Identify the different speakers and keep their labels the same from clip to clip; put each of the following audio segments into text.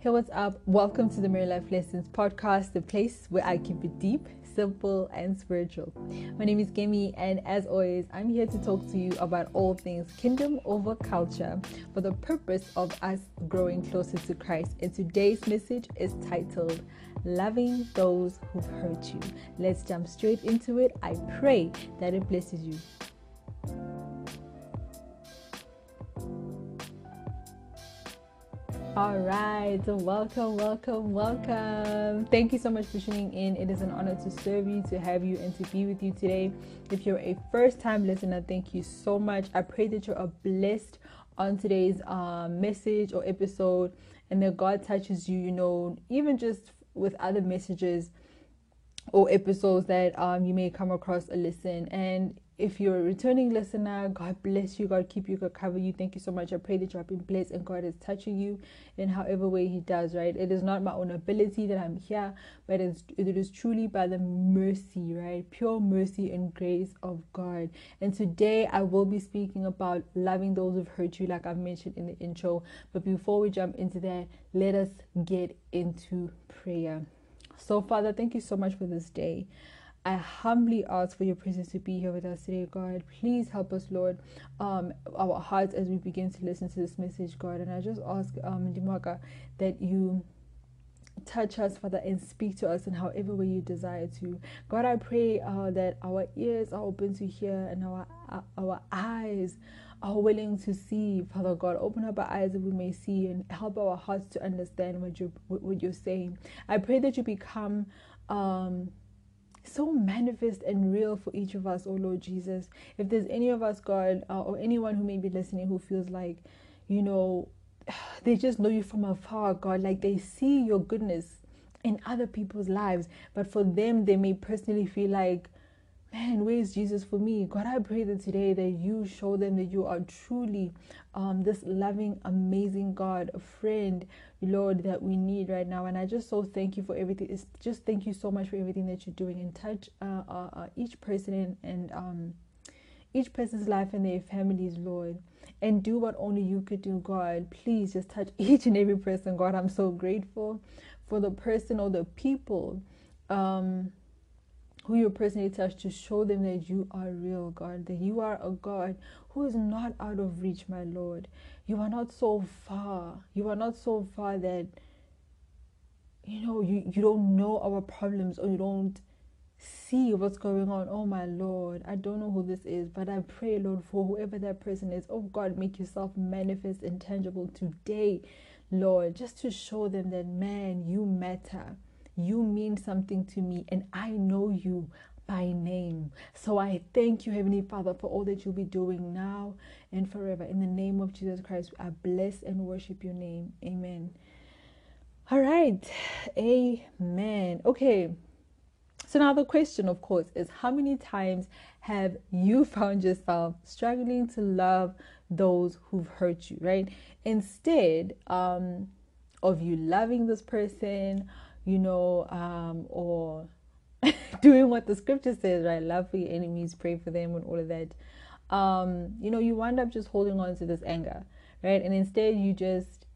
Speaker 1: Hey, what's up? Welcome to the Mary Life Lessons podcast, the place where I keep it deep, simple, and spiritual. My name is Kemi, and as always, I'm here to talk to you about all things kingdom over culture for the purpose of us growing closer to Christ. And today's message is titled Loving Those Who've Hurt You. Let's jump straight into it. I pray that it blesses you. All right, welcome, welcome, welcome. Thank you so much for tuning in. It is an honor to serve you, to have you, and to be with you today. If you're a first time listener, thank you so much. I pray that you're blessed on today's um, message or episode and that God touches you, you know, even just with other messages or episodes that um, you may come across a listen. And if you're a returning listener, God bless you. God keep you. God cover you. Thank you so much. I pray that you have been blessed and God is touching you in however way He does, right? It is not my own ability that I'm here, but it's, it is truly by the mercy, right? Pure mercy and grace of God. And today I will be speaking about loving those who've hurt you, like I've mentioned in the intro. But before we jump into that, let us get into prayer. So, Father, thank you so much for this day. I humbly ask for your presence to be here with us today, God. Please help us, Lord, um, our hearts as we begin to listen to this message, God. And I just ask, um, Dimaka, that you touch us, Father, and speak to us in however way you desire to. God, I pray uh, that our ears are open to hear and our uh, our eyes are willing to see, Father God. Open up our eyes that we may see and help our hearts to understand what you what you're saying. I pray that you become um so manifest and real for each of us, oh Lord Jesus. If there's any of us, God, uh, or anyone who may be listening who feels like, you know, they just know you from afar, God, like they see your goodness in other people's lives, but for them, they may personally feel like, man, where is Jesus for me? God, I pray that today that you show them that you are truly um, this loving, amazing God, a friend, Lord, that we need right now. And I just so thank you for everything. It's just thank you so much for everything that you're doing and touch uh, uh, uh, each person and, and um, each person's life and their families, Lord. And do what only you could do, God. Please just touch each and every person, God. I'm so grateful for the person or the people. Um, who you personally touch to show them that you are real, God, that you are a God who is not out of reach, my Lord. You are not so far. You are not so far that you know you, you don't know our problems or you don't see what's going on. Oh my Lord, I don't know who this is, but I pray, Lord, for whoever that person is. Oh God, make yourself manifest and tangible today, Lord, just to show them that man, you matter you mean something to me, and I know you by name. So I thank you, Heavenly Father, for all that you'll be doing now and forever. In the name of Jesus Christ, I bless and worship your name. Amen. All right. Amen. Okay. So now the question, of course, is how many times have you found yourself struggling to love those who've hurt you, right? Instead um, of you loving this person, you know, um, or doing what the scripture says, right? Love for your enemies, pray for them, and all of that. Um, you know, you wind up just holding on to this anger, right? And instead, you just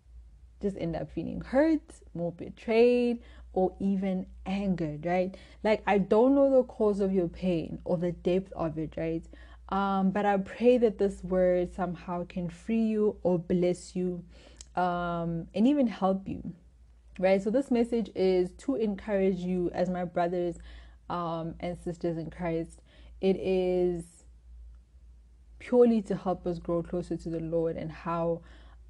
Speaker 1: just end up feeling hurt, more betrayed, or even angered, right? Like I don't know the cause of your pain or the depth of it, right? Um, but I pray that this word somehow can free you or bless you, um, and even help you right? So this message is to encourage you as my brothers um, and sisters in Christ. It is purely to help us grow closer to the Lord and how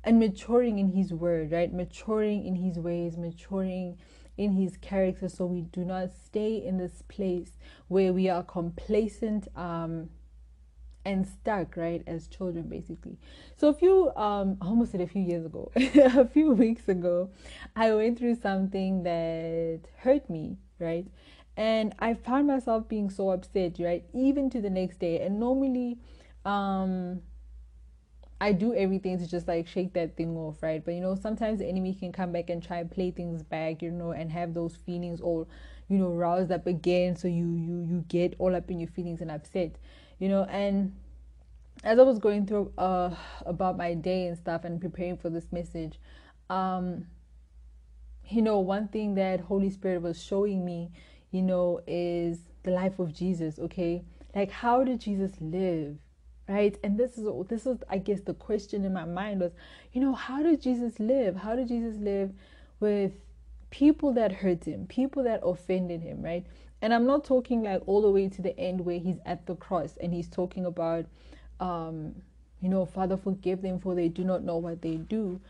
Speaker 1: and maturing in his word, right? Maturing in his ways, maturing in his character so we do not stay in this place where we are complacent um and stuck right as children basically. So a few um I almost said a few years ago. A few weeks ago i went through something that hurt me right? And i found myself being so upset right even to the next day. And normally um I do everything to just like shake that thing off, right? But you know, sometimes the enemy can come back and try and play things back, you know, and have those feelings all, you know, roused up again. So you you you get all up in your feelings and upset you know and as i was going through uh about my day and stuff and preparing for this message um you know, one thing that Holy Spirit was showing me, you know, is the life of Jesus, okay? Like how did Jesus live? Right? And this is this is I guess the question in my mind was, you know, how did Jesus live? How did Jesus live with people that hurt him, people that offended him, right? And I'm not talking like all the way to the end where he's at the cross and he's talking about um you know, Father, forgive them for they do not know what they do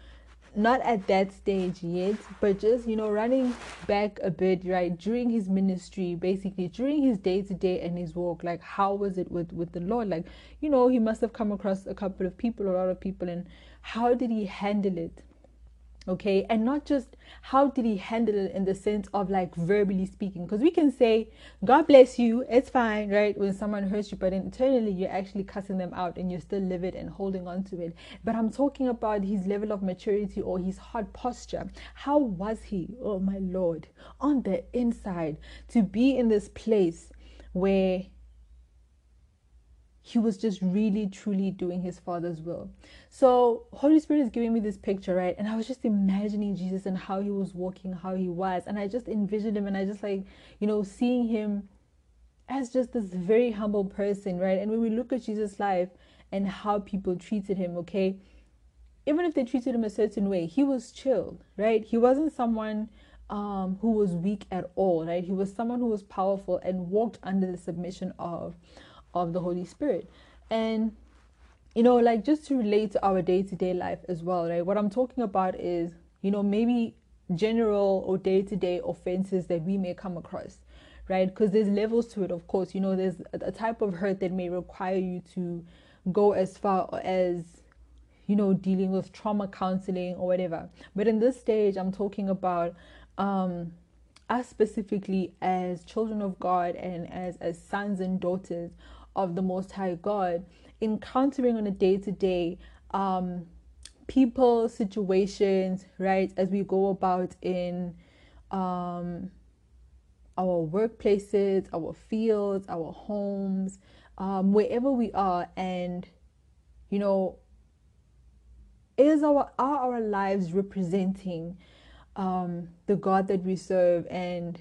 Speaker 1: not at that stage yet, but just you know, running back a bit, right? During his ministry, basically during his day to day and his walk, like how was it with with the Lord? Like, you know, he must have come across a couple of people, a lot of people, and how did he handle it? Okay? And not just how did he handle it in the sense of like verbally speaking. Because we can say god bless you it's fine right? When someone hurts you but internally you're actually cussing them out and you're still livid and holding on to it. But i'm talking about his level of maturity or his heart posture. How was he oh my lord on the inside to be in this place where he was just really truly doing his father's will. So holy spirit is giving me this picture right? And i was just imagining jesus and how he was walking how he was. And i just envisioned him and i just like you know seeing him as just this very humble person right? And when we look at jesus life and how people treated him okay? Even if they treated him a certain way he was chill right? He wasn't someone um, who was weak at all right? He was someone who was powerful and walked under the submission of of the Holy Spirit. And you know, like just to relate to our day to day life as well, right? What I'm talking about is, you know, maybe general or day to day offenses that we may come across, right? Because there's levels to it, of course. You know, there's a type of hurt that may require you to go as far as, you know, dealing with trauma counseling or whatever. But in this stage, I'm talking about um, us specifically as children of God and as, as sons and daughters of the Most High God, encountering on a day to day people, situations, right, as we go about in um, our workplaces, our fields, our homes, um, wherever we are, and you know, is our are our lives representing um, the God that we serve? And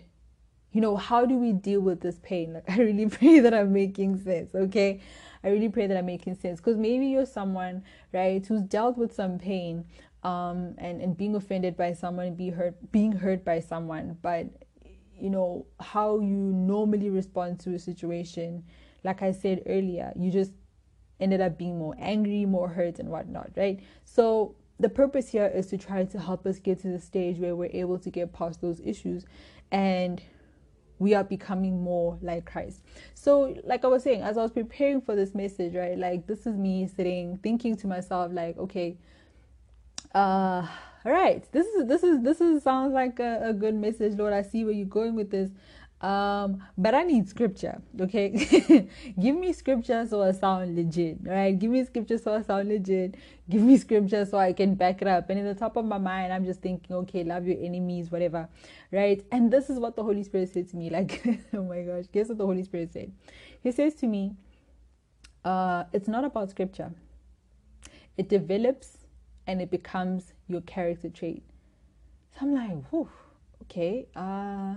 Speaker 1: you know, how do we deal with this pain? Like, I really pray that I'm making sense, okay? I really pray that I'm making sense because maybe you're someone, right, who's dealt with some pain um, and, and being offended by someone, be hurt, being hurt by someone, but you know, how you normally respond to a situation, like I said earlier, you just ended up being more angry, more hurt, and whatnot, right? So, the purpose here is to try to help us get to the stage where we're able to get past those issues and we are becoming more like Christ. So, like I was saying, as I was preparing for this message, right, like this is me sitting thinking to myself, like, okay, uh, all right, this is this is this is sounds like a, a good message, Lord. I see where you're going with this. Um, but I need scripture, okay? Give me scripture so I sound legit, right? Give me scripture so I sound legit. Give me scripture so I can back it up. And in the top of my mind, I'm just thinking, okay, love your enemies, whatever, right? And this is what the Holy Spirit said to me. Like, oh my gosh, guess what the Holy Spirit said? He says to me, uh, it's not about scripture. It develops and it becomes your character trait. So I'm like, whew, okay, uh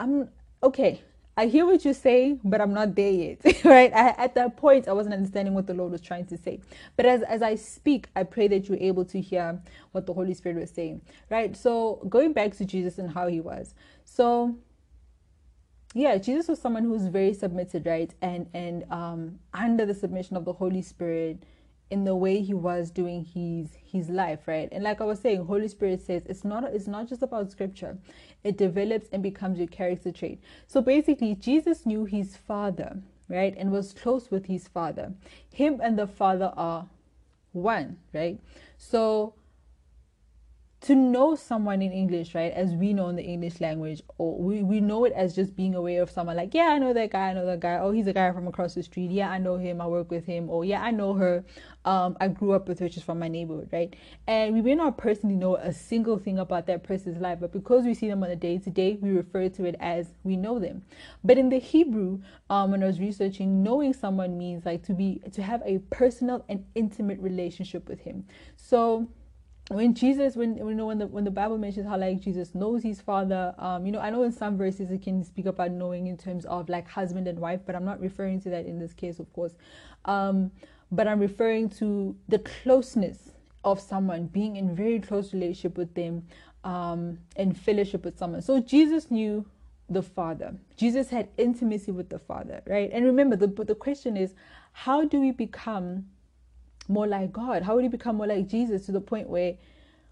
Speaker 1: I'm okay. I hear what you're saying, but I'm not there yet, right? I, at that point, I wasn't understanding what the Lord was trying to say. But as, as I speak, I pray that you're able to hear what the Holy Spirit was saying, right? So, going back to Jesus and how he was. So, yeah, Jesus was someone who was very submitted, right? And, and um, under the submission of the Holy Spirit, in the way he was doing his his life right? And like i was saying holy spirit says it's not it's not just about scripture. It develops and becomes your character trait. So basically jesus knew his father right? And was close with his father. Him and the father are one right? So to know someone in English, right, as we know in the English language, or we, we know it as just being aware of someone like, yeah, I know that guy, I know that guy, oh, he's a guy from across the street, yeah, I know him, I work with him, or yeah, I know her, um, I grew up with her, she's from my neighborhood, right? And we may not personally know a single thing about that person's life, but because we see them on a day to day, we refer to it as we know them. But in the Hebrew, um, when I was researching, knowing someone means like to be, to have a personal and intimate relationship with him. So, when Jesus, when you know when the when the Bible mentions how like Jesus knows his father, um, you know, I know in some verses it can speak about knowing in terms of like husband and wife, but I'm not referring to that in this case, of course. Um, but I'm referring to the closeness of someone being in very close relationship with them, um, and fellowship with someone. So Jesus knew the Father. Jesus had intimacy with the Father, right? And remember, the the question is, how do we become more like God? How would you become more like Jesus to the point where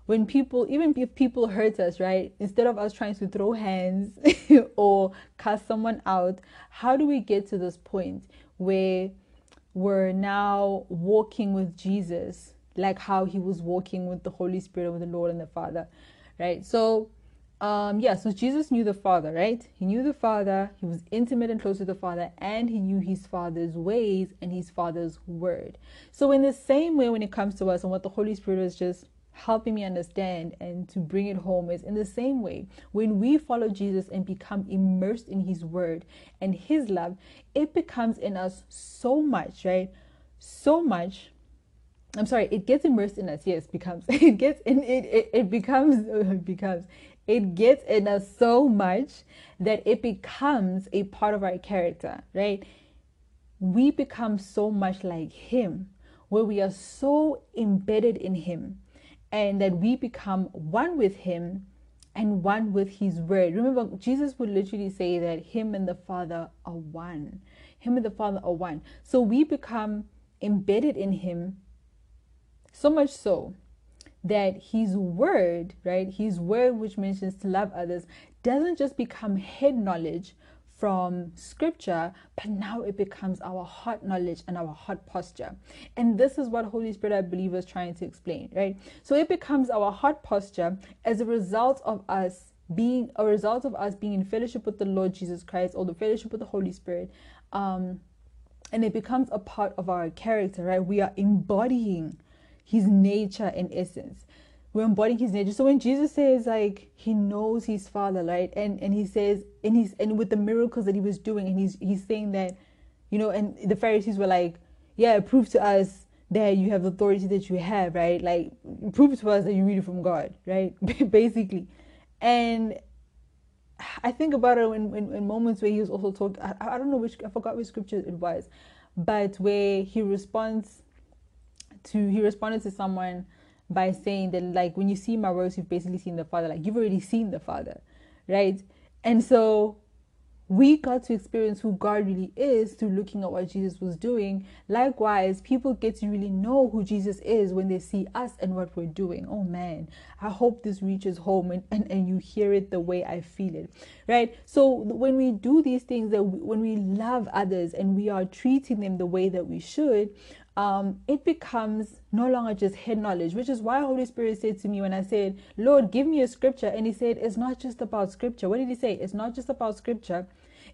Speaker 1: when people, even if people hurt us, right, instead of us trying to throw hands or cast someone out, how do we get to this point where we're now walking with Jesus like how he was walking with the Holy Spirit, with the Lord and the Father, right? So, um, yeah, so Jesus knew the Father, right? He knew the Father, he was intimate and close to the Father, and he knew his Father's ways and his Father's word. So, in the same way, when it comes to us, and what the Holy Spirit is just helping me understand and to bring it home is in the same way, when we follow Jesus and become immersed in his word and his love, it becomes in us so much, right? So much I'm sorry, it gets immersed in us. Yes, becomes it gets in it it, it becomes becomes it gets in us so much that it becomes a part of our character, right? We become so much like Him, where we are so embedded in Him, and that we become one with Him and one with His Word. Remember, Jesus would literally say that Him and the Father are one. Him and the Father are one. So we become embedded in Him, so much so that his word, right, his word, which mentions to love others, doesn't just become head knowledge from scripture, but now it becomes our heart knowledge and our heart posture. And this is what Holy Spirit, I believe, is trying to explain, right? So it becomes our heart posture as a result of us being a result of us being in fellowship with the Lord Jesus Christ or the fellowship with the Holy Spirit. Um, and it becomes a part of our character, right? We are embodying his nature and essence. We're embodying his nature. So when jesus says like he knows his father right? And and he says and he's and with the miracles that he was doing and he's he's saying that you know and the pharisees were like yeah prove to us that you have authority that you have right? Like prove to us that you read it from god right? Basically. And i think about it in, in, in moments where he was also talking I, I don't know which i forgot which scripture it was but where he responds to he responded to someone by saying that like when you see my works you've basically seen the father like you've already seen the father right and so we got to experience who God really is through looking at what Jesus was doing. Likewise, people get to really know who Jesus is when they see us and what we're doing. Oh man, I hope this reaches home and, and, and you hear it the way I feel it, right? So when we do these things, that when we love others and we are treating them the way that we should, um, it becomes no longer just head knowledge, which is why Holy Spirit said to me when I said, Lord, give me a scripture. And He said, It's not just about scripture. What did He say? It's not just about scripture.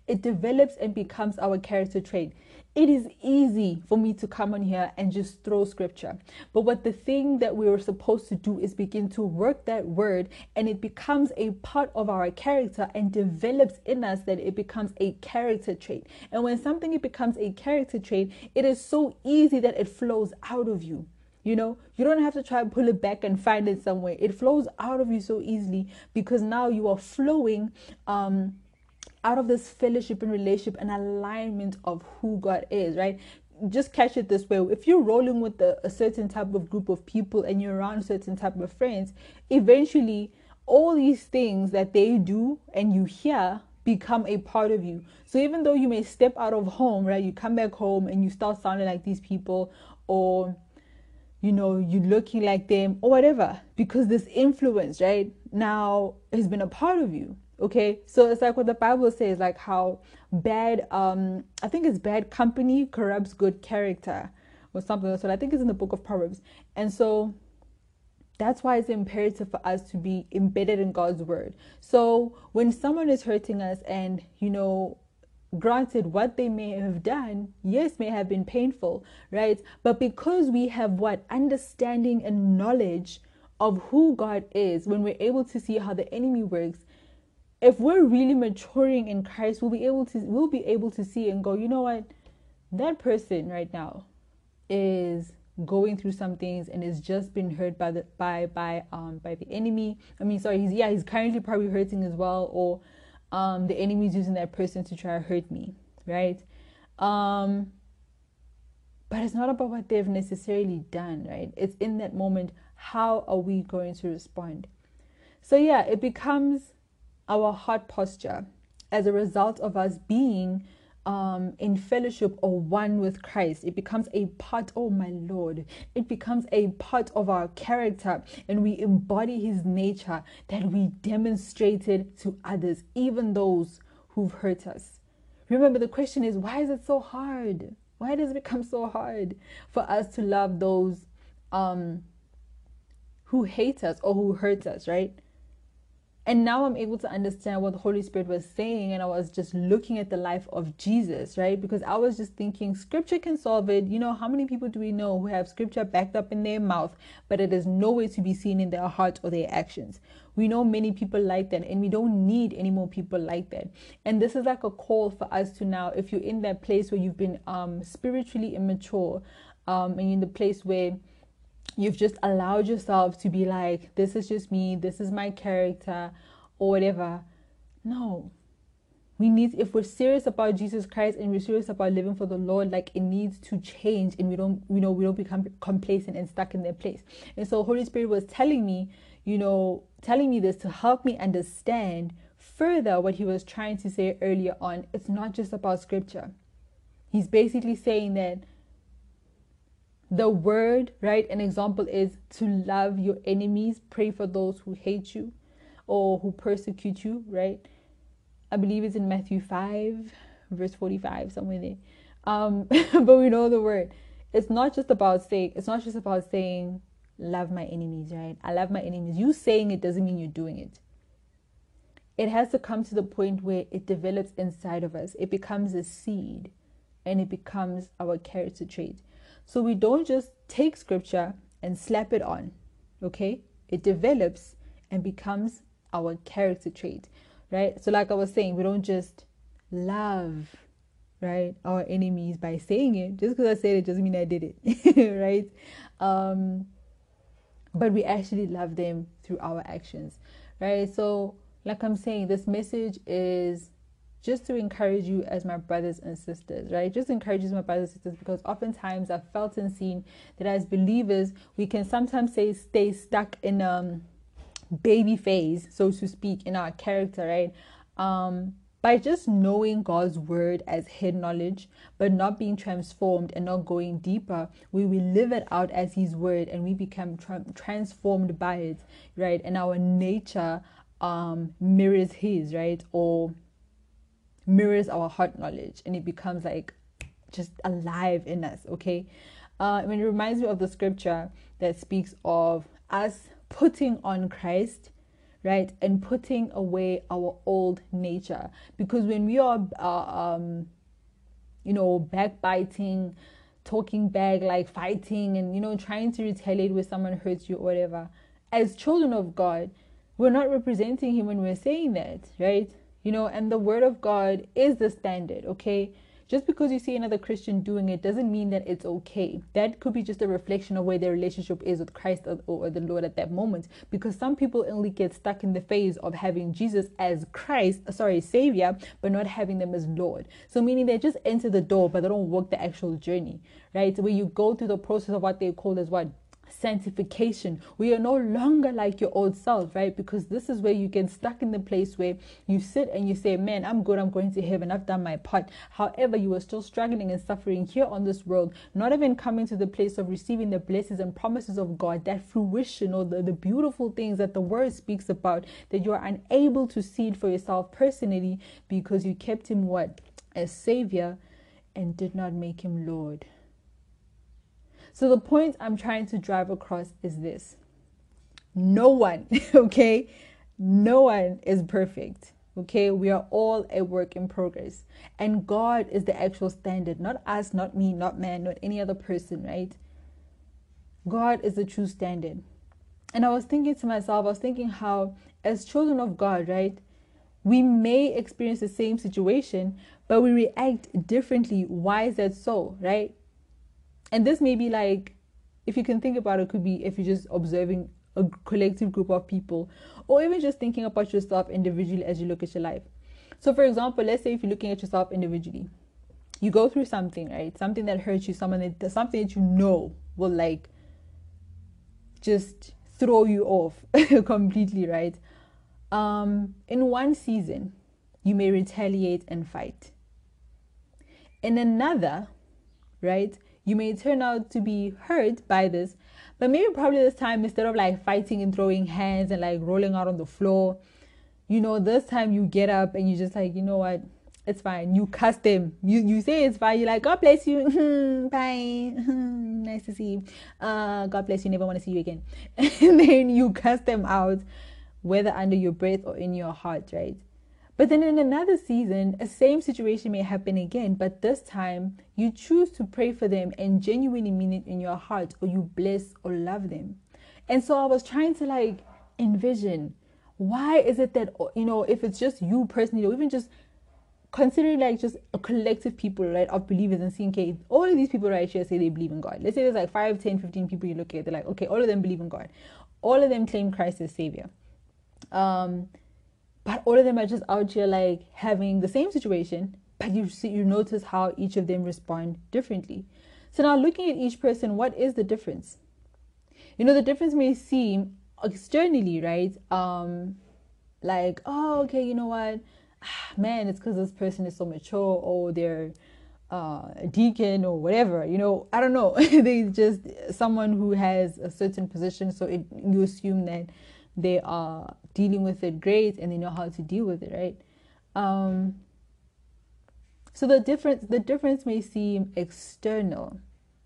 Speaker 1: It develops and becomes our character trait it is easy for me to come on here and just throw scripture. But what the thing that we were supposed to do is begin to work that word and it becomes a part of our character and develops in us that it becomes a character trait. And when something it becomes a character trait, it is so easy that it flows out of you. You know, you don't have to try and pull it back and find it somewhere. It flows out of you so easily because now you are flowing um out of this fellowship and relationship and alignment of who God is, right? Just catch it this way. If you're rolling with a, a certain type of group of people and you're around certain type of friends, eventually all these things that they do and you hear become a part of you. So even though you may step out of home, right, you come back home and you start sounding like these people or you know, you looking like them or whatever, because this influence, right, now has been a part of you okay so it's like what the bible says like how bad um i think it's bad company corrupts good character or something. So i think it's in the book of proverbs. And so that's why it's imperative for us to be embedded in god's word. So when someone is hurting us and you know granted what they may have done yes may have been painful right? But because we have what? Understanding and knowledge of who god is when we're able to see how the enemy works if we're really maturing in Christ, we'll be able to we'll be able to see and go, you know what, that person right now is going through some things and is just been hurt by the by by um by the enemy. I mean, sorry, he's yeah, he's currently probably hurting as well, or um the enemy is using that person to try to hurt me, right? Um but it's not about what they've necessarily done, right? It's in that moment, how are we going to respond? So yeah, it becomes our heart posture as a result of us being um, in fellowship or one with Christ. It becomes a part, oh my Lord, it becomes a part of our character and we embody His nature that we demonstrated to others, even those who've hurt us. Remember, the question is why is it so hard? Why does it become so hard for us to love those um, who hate us or who hurt us, right? And now I'm able to understand what the Holy Spirit was saying. And I was just looking at the life of Jesus, right? Because I was just thinking, scripture can solve it. You know, how many people do we know who have scripture backed up in their mouth, but it is nowhere to be seen in their heart or their actions? We know many people like that, and we don't need any more people like that. And this is like a call for us to now, if you're in that place where you've been um, spiritually immature, um, and you're in the place where you've just allowed yourself to be like, this is just me, this is my character, or whatever. No. We need, if we're serious about Jesus Christ and we're serious about living for the Lord, like it needs to change and we don't, you know, we don't become complacent and stuck in their place. And so Holy Spirit was telling me, you know, telling me this to help me understand further what he was trying to say earlier on. It's not just about scripture. He's basically saying that the word, right? An example is to love your enemies, pray for those who hate you or who persecute you, right? I believe it's in Matthew 5, verse 45, somewhere there. Um, but we know the word. It's not just about saying, it's not just about saying, love my enemies, right? I love my enemies. You saying it doesn't mean you're doing it. It has to come to the point where it develops inside of us. It becomes a seed and it becomes our character trait. So we don't just take scripture and slap it on, okay? It develops and becomes our character trait, right? So, like I was saying, we don't just love, right, our enemies by saying it. Just because I said it doesn't mean I did it, right? Um, but we actually love them through our actions, right? So, like I'm saying, this message is just to encourage you as my brothers and sisters, right? Just encourages my brothers and sisters because oftentimes I've felt and seen that as believers, we can sometimes say stay stuck in um baby phase, so to speak, in our character, right? Um by just knowing God's word as head knowledge, but not being transformed and not going deeper, we will live it out as His word and we become tra- transformed by it, right? And our nature um, mirrors His, right? Or mirrors our heart knowledge and it becomes like just alive in us okay uh, I mean, it reminds me of the scripture that speaks of us putting on Christ, right, and putting away our old nature. Because when we are, uh, um, you know, backbiting, talking back, like fighting, and you know, trying to retaliate when someone hurts you or whatever, as children of God, we're not representing Him when we're saying that, right? You know, and the word of God is the standard, okay? Just because you see another Christian doing it doesn't mean that it's okay. That could be just a reflection of where their relationship is with Christ or, or, the Lord at that moment. Because some people only get stuck in the phase of having Jesus as Christ, uh, sorry, Savior, but not having them as Lord. So, meaning they just enter the door, but they don't walk the actual journey, right? So Where you go through the process of what they call as what? Sanctification. We are no longer like your old self, right? Because this is where you get stuck in the place where you sit and you say, Man, I'm good, I'm going to heaven, I've done my part. However, you are still struggling and suffering here on this world, not even coming to the place of receiving the blessings and promises of God, that fruition or the, the beautiful things that the word speaks about, that you are unable to see it for yourself personally because you kept him what? As Savior and did not make him Lord. So the point I'm trying to drive across is this no one, okay, no one is perfect. Okay, we are all a work in progress, and God is the actual standard, not us, not me, not man, not any other person, right? God is the true standard. And I was thinking to myself, I was thinking how, as children of God, right, we may experience the same situation, but we react differently. Why is that so, right? And this may be like if you can think about it, could be if you're just observing a collective group of people, or even just thinking about yourself individually as you look at your life. So, for example, let's say if you're looking at yourself individually, you go through something, right? Something that hurts you, someone that something that you know will like just throw you off completely, right? Um, in one season, you may retaliate and fight. In another, right, you may turn out to be hurt by this, but maybe probably this time instead of like fighting and throwing hands and like rolling out on the floor, you know, this time you get up and you just like, you know what, it's fine. You cuss them. You you say it's fine. You're like, God bless you. Bye. nice to see you. Uh, God bless you. Never want to see you again. and then you cuss them out, whether under your breath or in your heart, right? But then in another season, a same situation may happen again, but this time you choose to pray for them and genuinely mean it in your heart, or you bless or love them. And so I was trying to like envision why is it that you know if it's just you personally or even just considering like just a collective people right of believers and seeing okay all of these people right here say they believe in god. Let's say there's like 5 10 15 people you look at they're like okay all of them believe in god. All of them claim christ as savior. Um but all of them are just out here like having the same situation but you see you notice how each of them respond differently so now looking at each person what is the difference you know the difference may seem externally right um like oh okay you know what man, it's because this person is so mature or they're uh, a deacon or whatever. You know, I don't know. they just someone who has a certain position, so it, you assume that they are dealing with it great and they know how to deal with it, right? Um, so the difference the difference may seem external,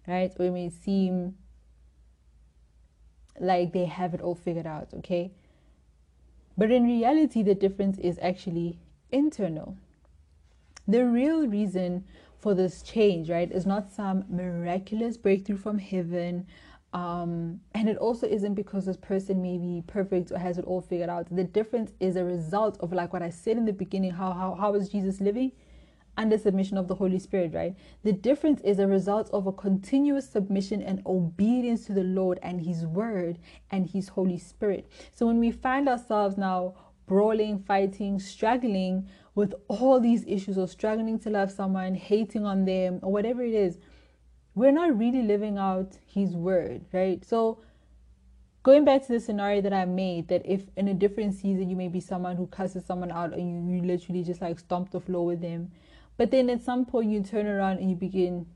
Speaker 1: right? Or it may seem like they have it all figured out, okay? But in reality, the difference is actually internal. The real reason for this change, right, is not some miraculous breakthrough from heaven. Um, and it also isn't because this person may be perfect or has it all figured out. The difference is a result of like what I said in the beginning, how how how is Jesus living? Under submission of the Holy Spirit, right? The difference is a result of a continuous submission and obedience to the Lord and His Word and His Holy Spirit. So when we find ourselves now brawling, fighting, struggling with all these issues or struggling to love someone, hating on them, or whatever it is, we're not really living out His word, right? So, going back to the scenario that I made, that if in a different season you may be someone who cusses someone out and you, you literally just like stomp the floor with them, but then at some point you turn around and you begin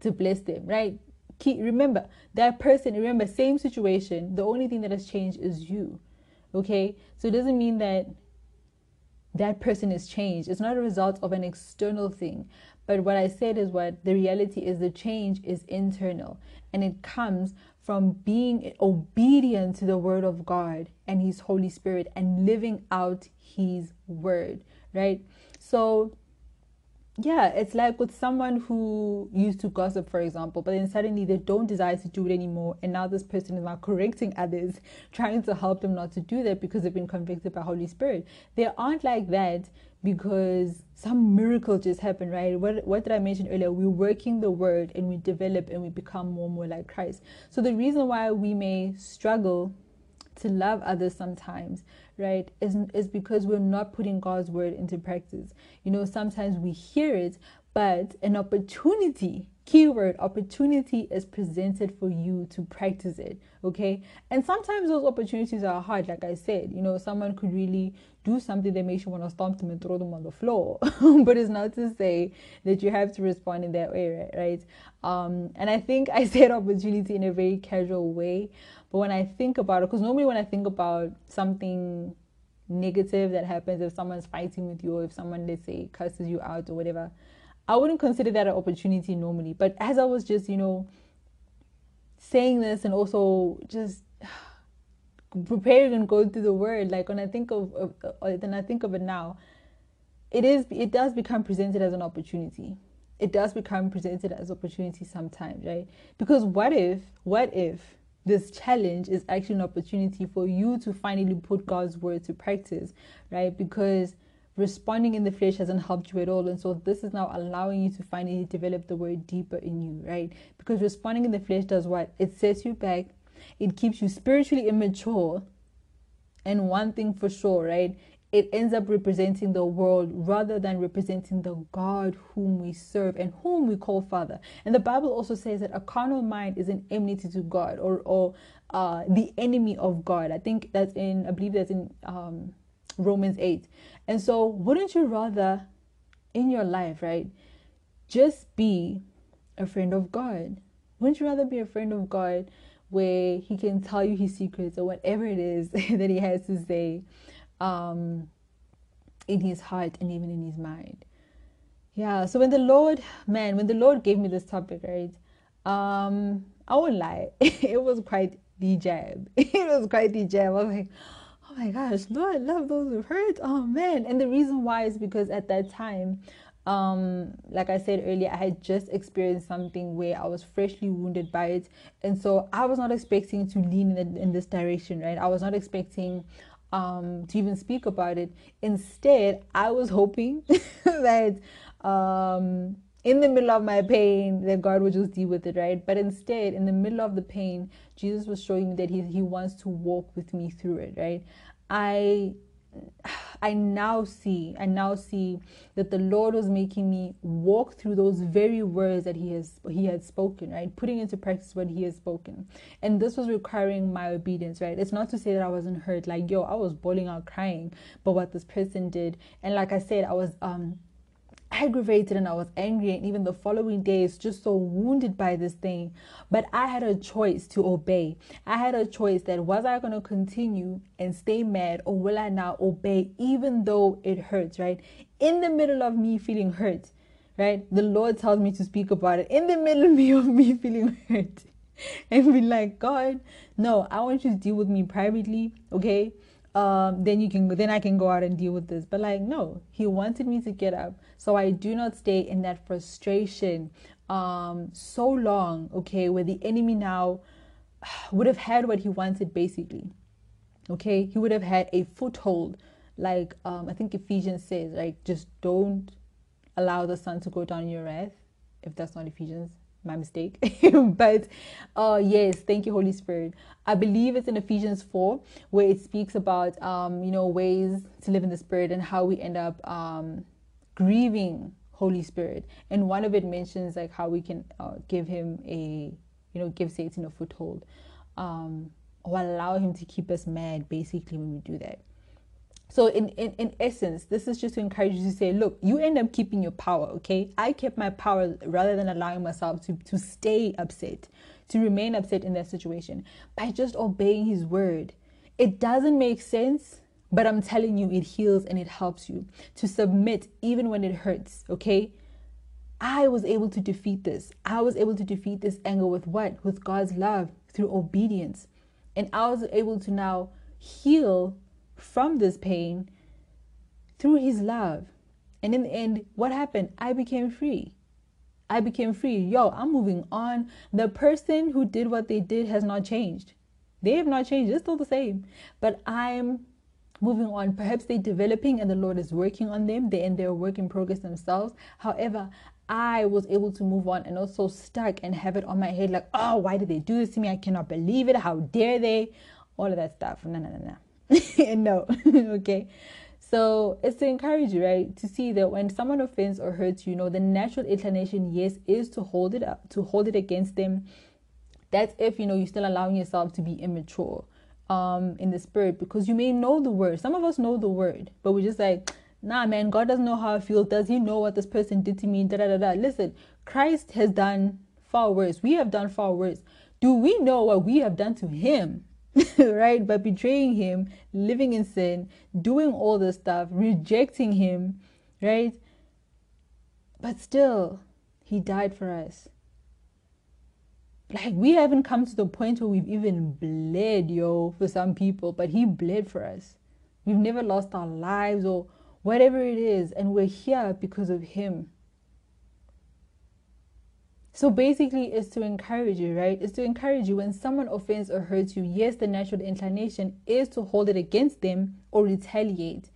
Speaker 1: to bless them, right? Keep, remember that person, remember, same situation, the only thing that has changed is you Okay, so it doesn't mean that that person is changed. It's not a result of an external thing. But what I said is what the reality is the change is internal and it comes from being obedient to the word of God and his Holy Spirit and living out his word, right? So yeah, it's like with someone who used to gossip, for example, but then suddenly they don't desire to do it anymore, and now this person is now correcting others, trying to help them not to do that because they've been convicted by Holy Spirit. They aren't like that because some miracle just happened, right? What what did I mention earlier? We're working the word and we develop and we become more and more like Christ. So the reason why we may struggle to love others sometimes, right, is, is because we're not putting God's word into practice. You know, sometimes we hear it, but an opportunity, keyword opportunity, is presented for you to practice it, okay? And sometimes those opportunities are hard, like I said. You know, someone could really do something that makes you want to stomp them and throw them on the floor, but it's not to say that you have to respond in that way, right? Um, and I think I said opportunity in a very casual way but when I think about it, because normally when I think about something negative that happens, if someone's fighting with you, or if someone, let's say, curses you out or whatever, I wouldn't consider that an opportunity normally. But as I was just, you know, saying this and also just preparing and going through the word, like when I think of, of uh, then I think of it now, it is it does become presented as an opportunity. It does become presented as opportunity sometimes, right? Because what if, what if this challenge is actually an opportunity for you to finally put God's word to practice, right? Because responding in the flesh hasn't helped you at all. And so this is now allowing you to finally develop the word deeper in you, right? Because responding in the flesh does what? It sets you back, it keeps you spiritually immature. And one thing for sure, right? It ends up representing the world rather than representing the God whom we serve and whom we call Father. And the Bible also says that a carnal mind is an enmity to God or, or uh, the enemy of God. I think that's in, I believe that's in um, Romans 8. And so, wouldn't you rather in your life, right, just be a friend of God? Wouldn't you rather be a friend of God where He can tell you His secrets or whatever it is that He has to say um, in His heart and even in His mind? Yeah, so when the Lord, man, when the Lord gave me this topic, right, um, I won't lie, it was quite the jab. it was quite the jab. I was like, oh my gosh, Lord, I love those who hurt. Oh man. And the reason why is because at that time, um, like I said earlier, I had just experienced something where I was freshly wounded by it. And so I was not expecting to lean in, in this direction, right? I was not expecting um, to even speak about it. Instead, I was hoping that um, in the middle of my pain that God would just deal with it, right? But instead, in the middle of the pain, Jesus was showing me that He He wants to walk with me through it, right? I I now see, I now see that the Lord was making me walk through those very words that He has He had spoken, right? Putting into practice what He has spoken. And this was requiring my obedience, right? It's not to say that I wasn't hurt, like, yo, I was bawling out crying, but what this person did, and like I said, I was um aggravated and I was angry, and even the following days, just so wounded by this thing. But I had a choice to obey. I had a choice that was I going to continue and stay mad, or will I now obey, even though it hurts, right? In the middle of me feeling hurt, right? The Lord tells me to speak about it. In the middle of me of me feeling hurt, and be like, God, no, I want you to deal with me privately, okay? Um, then you can then I can go out and deal with this. But like no, he wanted me to get up, so I do not stay in that frustration um, so long. Okay, where the enemy now would have had what he wanted basically. Okay, he would have had a foothold, like um, I think Ephesians says, like just don't allow the sun to go down your wrath. If that's not Ephesians, my mistake. but uh yes, thank you, Holy Spirit. I believe it's in Ephesians 4 where it speaks about um, you know, ways to live in the spirit and how we end up um grieving Holy Spirit. And one of it mentions like how we can uh, give him a you know, give Satan a foothold. Um or allow him to keep us mad basically when we do that. So in, in, in essence, this is just to encourage you to say, look, you end up keeping your power, okay? I kept my power rather than allowing myself to, to stay upset, to remain upset in that situation by just obeying his word. It doesn't make sense, but I'm telling you, it heals and it helps you to submit even when it hurts, okay? I was able to defeat this. I was able to defeat this anger with what? With God's love through obedience. And I was able to now heal from this pain through his love. And in the end, what happened? I became free. I became free. Yo, I'm moving on. The person who did what they did has not changed. They have not changed. It's still the same. But I'm moving on. Perhaps they're developing and the Lord is working on them. They're in their work in progress themselves. However, I was able to move on and also stuck and have it on my head like, oh, why did they do this to me? I cannot believe it. How dare they? All of that stuff. No, no, no, no. no, okay. So it's to encourage you, right, to see that when someone offends or hurts you, know, the natural inclination, yes, is to hold it up, to hold it against them. That's if you know you're still allowing yourself to be immature um in the spirit because you may know the word. Some of us know the word, but we're just like, nah, man, God doesn't know how I feel. Does He know what this person did to me? Da da da da. Listen, Christ has done far worse. We have done far worse. Do we know what we have done to Him? right? By betraying him, living in sin, doing all this stuff, rejecting him, right? But still, he died for us. Like, we haven't come to the point where we've even bled, yo, for some people, but he bled for us. We've never lost our lives or whatever it is, and we're here because of him. So basically, it's to encourage you, right? It's to encourage you when someone offends or hurts you. Yes, the natural inclination is to hold it against them or retaliate.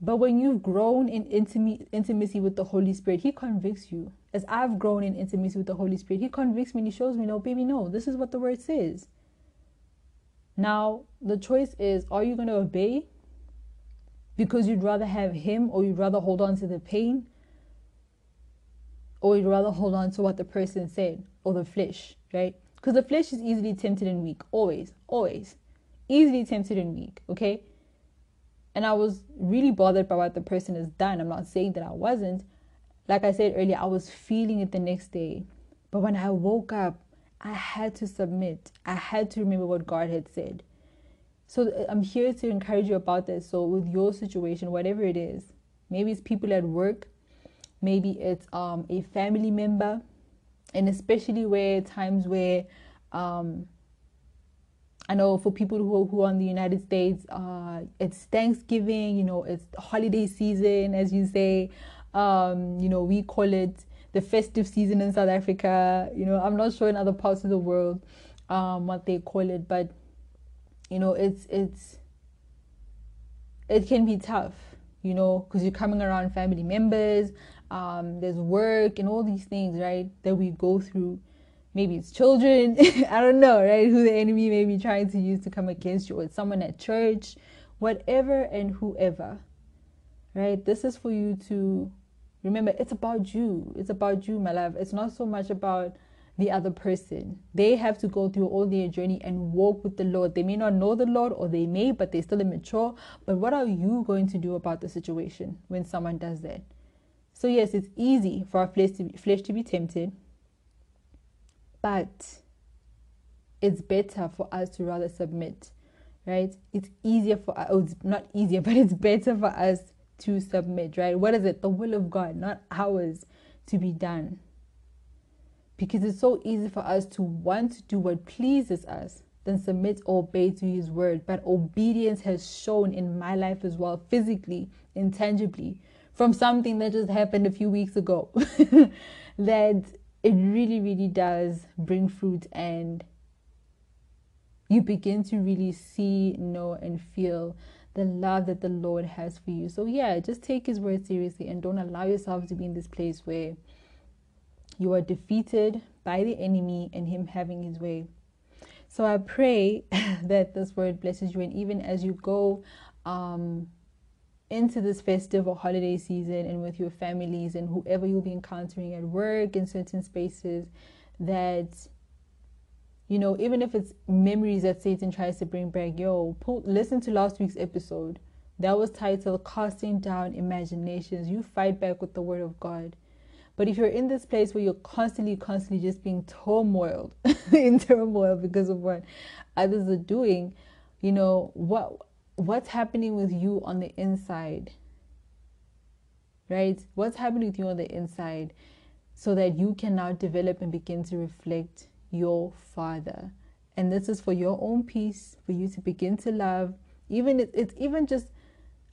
Speaker 1: But when you've grown in intimacy, with the Holy Spirit, He convicts you. As I've grown in intimacy with the Holy Spirit, He convicts me and He shows me, no, baby, no, this is what the word says. Now, the choice is are you going to obey because you'd rather have Him or you'd rather hold on to the pain or you'd rather hold on to what the person said or the flesh, right? Because the flesh is easily tempted and weak, always, always. Easily tempted and weak, okay? And I was really bothered by what the person has done. I'm not saying that I wasn't. Like I said earlier, I was feeling it the next day. But when I woke up, I had to submit. I had to remember what God had said. So uh, I'm here to encourage you about this. So, with your situation, whatever it is, maybe it's people at work, maybe it's um, a family member, and especially where times where um, I know for people who who are in the United States, uh, it's Thanksgiving. You know, it's holiday season, as you say. Um, you know, we call it the festive season in South Africa. You know, I'm not sure in other parts of the world um, what they call it, but you know, it's it's it can be tough. You know, because you're coming around family members. Um, there's work and all these things, right, that we go through. Maybe it's children. I don't know right who the enemy may be trying to use to come against you or it's someone at church. Whatever and whoever right? This is for you to remember. It's about you. It's about you my love. It's not so much about the other person. They have to go through all their journey and walk with the lord. They may not know the lord or they may but they're still immature. But what are you going to do about the situation when someone does that so yes it's easy for our flesh to be, flesh to be tempted but it's better for us to rather submit right? It's easier for us oh, it's not easier but it's better for us to submit right? What is it? The will of god not ours to be done. Because it's so easy for us to want to do what pleases us than submit or obey to his word. But obedience has shown in my life as well physically intangibly from something that just happened a few weeks ago that it really, really does bring fruit and you begin to really see, know, and feel the love that the Lord has for you. So, yeah, just take His word seriously and don't allow yourself to be in this place where you are defeated by the enemy and Him having His way. So, I pray that this word blesses you, and even as you go, um, into this festive or holiday season and with your families and whoever you'll be encountering at work in certain spaces that you know even if it's memories that satan tries to bring back yo pull, listen to last week's episode. That was titled casting down imaginations. You fight back with the word of god. But if you're in this place where you're constantly constantly just being turmoiled in turmoil because of what others are doing you know what what's happening with you on the inside right? What's happening with you on the inside so that you can now develop and begin to reflect your father? And this is for your own peace for you to begin to love. Even it, it's even just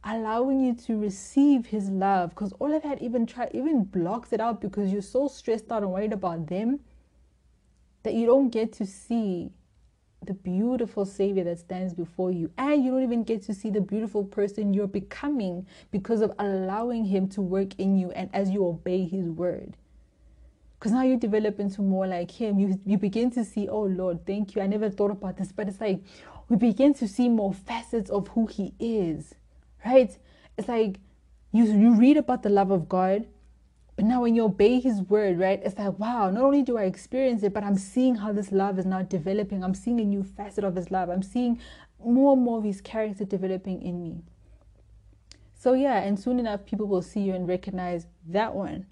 Speaker 1: allowing you to receive his love because all of that even try even blocks it out because you're so stressed out and worried about them that you don't get to see the beautiful Savior that stands before you. And you don't even get to see the beautiful person you're becoming because of allowing Him to work in you and as you obey His word. Because now you develop into more like Him. You, you begin to see, oh Lord, thank you. I never thought about this, but it's like we begin to see more facets of who He is, right? It's like you, you read about the love of God but now, when you obey His word, right, it's like, wow, not only do I experience it, but I'm seeing how this love is now developing. I'm seeing a new facet of His love. I'm seeing more and more of His character developing in me. So, yeah, and soon enough, people will see you and recognize that one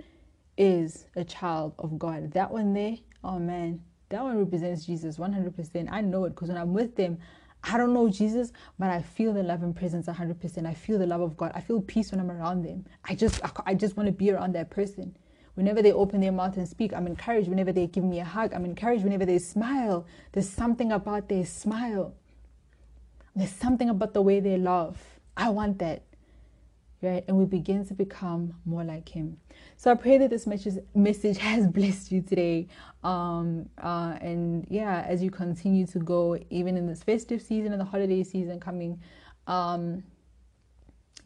Speaker 1: is a child of God. That one there, oh man, that one represents Jesus 100%. I know it because when I'm with them, I don't know Jesus, but I feel the love and presence 100%. I feel the love of God. I feel peace when I'm around them. I just I just want to be around that person. Whenever they open their mouth and speak, I'm encouraged. Whenever they give me a hug, I'm encouraged. Whenever they smile, there's something about their smile. There's something about the way they love. I want that right? And we begin to become more like Him. So I pray that this message message has blessed you today. Um, uh, and yeah, as you continue to go, even in this festive season and the holiday season coming, um,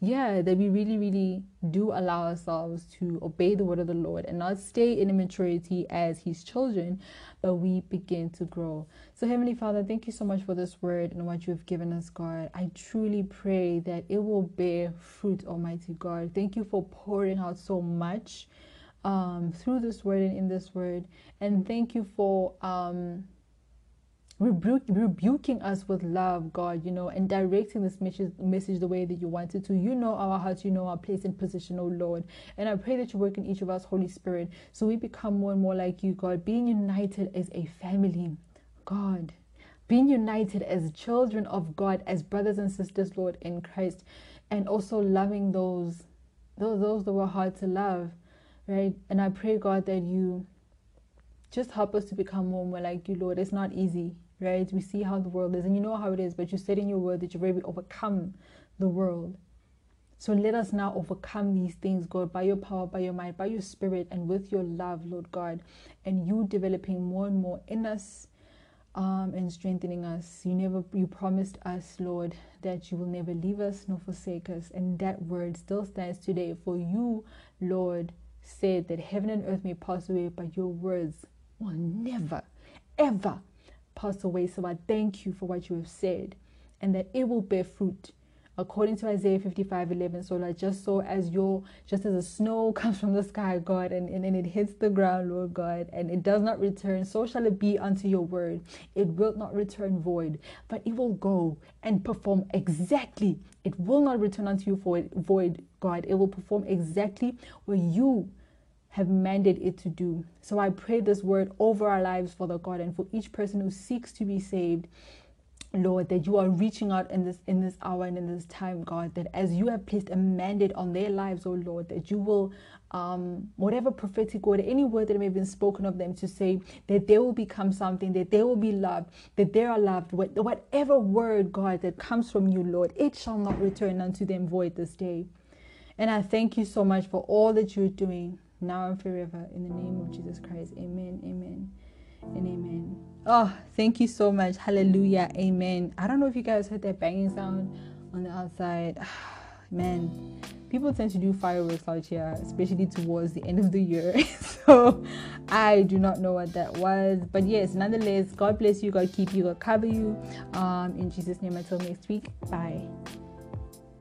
Speaker 1: yeah, that we really, really do allow ourselves to obey the word of the Lord and not stay in immaturity as His children, but we begin to grow. So, Heavenly Father, thank you so much for this word and what you have given us, God. I truly pray that it will bear fruit, Almighty God. Thank you for pouring out so much um, through this word and in this word. And thank you for. Um, rebu- rebuking us with love, God, you know, and directing this message, message the way that you wanted to. You know our hearts, you know our place and position, oh Lord. And I pray that you work in each of us, Holy Spirit, so we become more and more like you, God, being united as a family, God. Being united as children of God, as brothers and sisters, Lord, in Christ, and also loving those, those, those that were hard to love, right? And I pray, God, that you just help us to become more and more like you, Lord. It's not easy right? We see how the world is, and you know how it is, but you said in your word that you've already overcome the world. So let us now overcome these things, God, by your power, by your might, by your spirit, and with your love, Lord God, and you developing more and more in us um, and strengthening us. You never, you promised us, Lord, that you will never leave us nor forsake us, and that word still stands today. For you, Lord, said that heaven and earth may pass away, but your words will never, ever So I thank you for what you have said and that it will bear fruit according to Isaiah 55 11. So, like, just so as your, just as the snow comes from the sky, God, and, and then it hits the ground, Lord God, and it does not return, so shall it be unto your word. It will not return void, but it will go and perform exactly. It will not return unto you void, void God. It will perform exactly what you have mandated it to do. So I pray this word over our lives, Father God, and for each person who seeks to be saved. Lord, that you are reaching out in this in this hour and in this time, God, that as you have placed a mandate on their lives, oh Lord, that you will um, whatever prophetic word, any word that may have been spoken of them to say that they will become something, that they will be loved, that they are loved, whatever word, God, that comes from you, Lord, it shall not return unto them void this day. And I thank you so much for all that you're doing now and forever. In the name of Jesus Christ. Amen. Amen. And amen. Oh, thank you so much. Hallelujah. Amen. I don't know if you guys heard that banging sound on the outside. Man, people tend to do fireworks out here, especially towards the end of the year. so I do not know what that was. But yes, nonetheless, God bless you, God keep you, God cover you. Um, in Jesus' name, until next week. Bye.